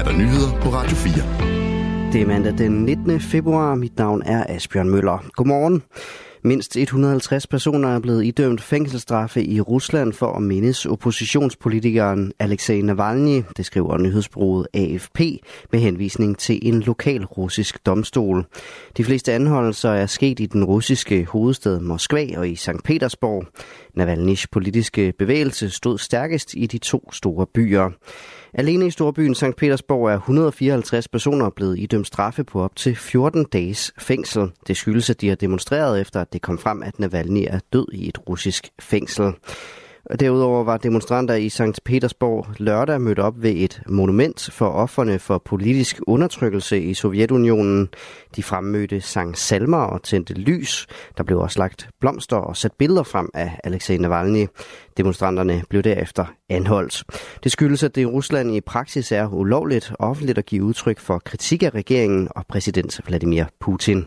er der nyheder på Radio 4. Det er mandag den 19. februar. Mit navn er Asbjørn Møller. Godmorgen. Mindst 150 personer er blevet idømt fængselsstraffe i Rusland for at mindes oppositionspolitikeren Alexei Navalny, det skriver nyhedsbruget AFP med henvisning til en lokal russisk domstol. De fleste anholdelser er sket i den russiske hovedstad Moskva og i St. Petersborg. Navalny's politiske bevægelse stod stærkest i de to store byer. Alene i storbyen St. Petersborg er 154 personer blevet idømt straffe på op til 14 dages fængsel. Det skyldes, at de har demonstreret efter, at det kom frem, at Navalny er død i et russisk fængsel. Derudover var demonstranter i St. Petersborg lørdag mødt op ved et monument for offerne for politisk undertrykkelse i Sovjetunionen. De fremmødte sang salmer og tændte lys. Der blev også lagt blomster og sat billeder frem af Alexei Navalny. Demonstranterne blev derefter anholdt. Det skyldes, at det i Rusland i praksis er ulovligt offentligt at give udtryk for kritik af regeringen og præsident Vladimir Putin.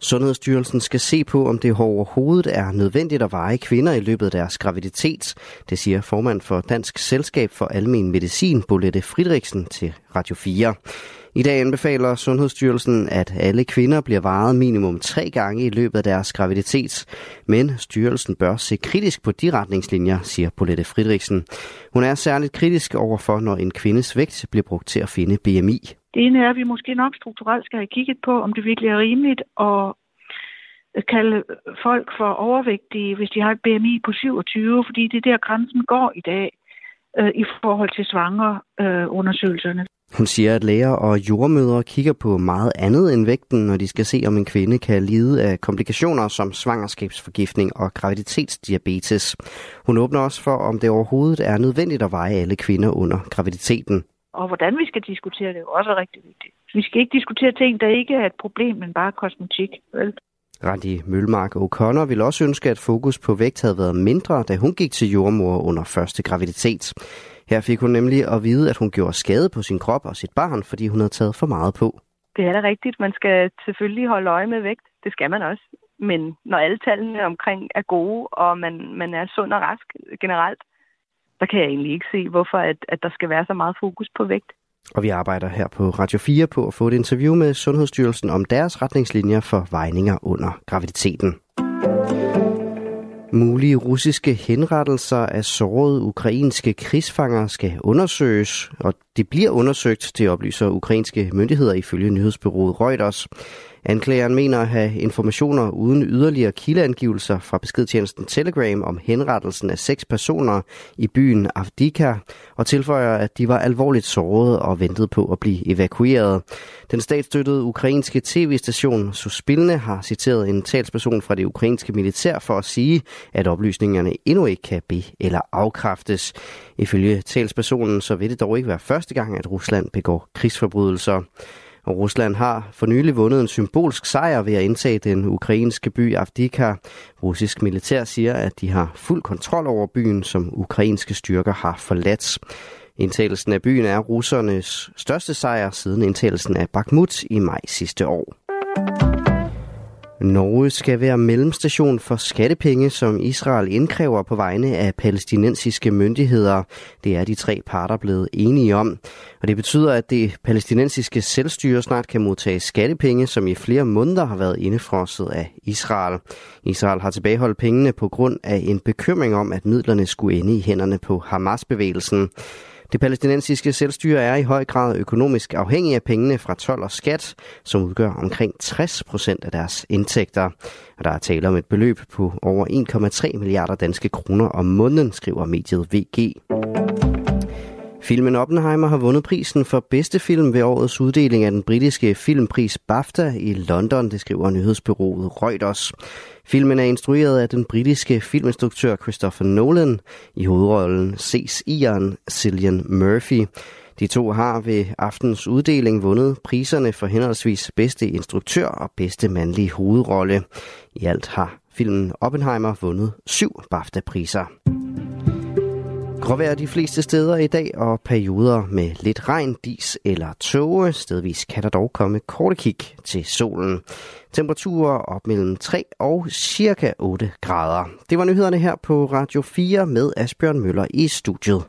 Sundhedsstyrelsen skal se på, om det overhovedet er nødvendigt at veje kvinder i løbet af deres graviditet. Det siger formand for Dansk Selskab for Almen Medicin, Bolette Fridriksen, til Radio 4. I dag anbefaler Sundhedsstyrelsen, at alle kvinder bliver varet minimum tre gange i løbet af deres graviditet. Men styrelsen bør se kritisk på de retningslinjer, siger Bolette Fridriksen. Hun er særligt kritisk overfor, når en kvindes vægt bliver brugt til at finde BMI. Det ene er, at vi måske nok strukturelt skal have kigget på, om det virkelig er rimeligt at kalde folk for overvægtige, hvis de har et BMI på 27, fordi det er der grænsen går i dag øh, i forhold til svangerundersøgelserne. øh, undersøgelserne. Hun siger, at læger og jordmødre kigger på meget andet end vægten, når de skal se, om en kvinde kan lide af komplikationer som svangerskabsforgiftning og graviditetsdiabetes. Hun åbner også for, om det overhovedet er nødvendigt at veje alle kvinder under graviditeten. Og hvordan vi skal diskutere det er jo også rigtig vigtigt. Vi skal ikke diskutere ting, der ikke er et problem, men bare kosmetik. Vel? Randi Mølmark O'Connor ville også ønske, at fokus på vægt havde været mindre, da hun gik til jordmor under første graviditet. Her fik hun nemlig at vide, at hun gjorde skade på sin krop og sit barn, fordi hun havde taget for meget på. Det er da rigtigt. Man skal selvfølgelig holde øje med vægt. Det skal man også. Men når alle tallene omkring er gode, og man, man er sund og rask generelt, der kan jeg egentlig ikke se, hvorfor at, at der skal være så meget fokus på vægt. Og vi arbejder her på Radio 4 på at få et interview med Sundhedsstyrelsen om deres retningslinjer for vejninger under graviditeten. Mulige russiske henrettelser af sårede ukrainske krigsfanger skal undersøges, og det bliver undersøgt, det oplyser ukrainske myndigheder ifølge nyhedsbyrået Reuters. Anklageren mener at have informationer uden yderligere kildeangivelser fra beskedtjenesten Telegram om henrettelsen af seks personer i byen Avdika, og tilføjer, at de var alvorligt såret og ventede på at blive evakueret. Den statsstøttede ukrainske tv-station Suspilne har citeret en talsperson fra det ukrainske militær for at sige, at oplysningerne endnu ikke kan be- eller afkræftes. Ifølge talspersonen så vil det dog ikke være første gang, at Rusland begår krigsforbrydelser. Og Rusland har for nylig vundet en symbolsk sejr ved at indtage den ukrainske by Avdika. Russisk militær siger, at de har fuld kontrol over byen, som ukrainske styrker har forladt. Indtagelsen af byen er russernes største sejr siden indtagelsen af Bakhmut i maj sidste år. Norge skal være mellemstation for skattepenge, som Israel indkræver på vegne af palæstinensiske myndigheder. Det er de tre parter blevet enige om. Og det betyder, at det palæstinensiske selvstyre snart kan modtage skattepenge, som i flere måneder har været indefrosset af Israel. Israel har tilbageholdt pengene på grund af en bekymring om, at midlerne skulle ende i hænderne på Hamas-bevægelsen. Det palæstinensiske selvstyre er i høj grad økonomisk afhængig af pengene fra tolv og skat, som udgør omkring 60 procent af deres indtægter. Og der er tale om et beløb på over 1,3 milliarder danske kroner om måneden, skriver mediet VG. Filmen Oppenheimer har vundet prisen for bedste film ved årets uddeling af den britiske filmpris BAFTA i London, det skriver nyhedsbyrået Reuters. Filmen er instrueret af den britiske filminstruktør Christopher Nolan. I hovedrollen ses Ian Cillian Murphy. De to har ved aftens uddeling vundet priserne for henholdsvis bedste instruktør og bedste mandlige hovedrolle. I alt har filmen Oppenheimer vundet syv BAFTA-priser. Gråvejr de fleste steder i dag, og perioder med lidt regn, dis eller tåge. Stedvis kan der dog komme korte kig til solen. Temperaturer op mellem 3 og cirka 8 grader. Det var nyhederne her på Radio 4 med Asbjørn Møller i studiet.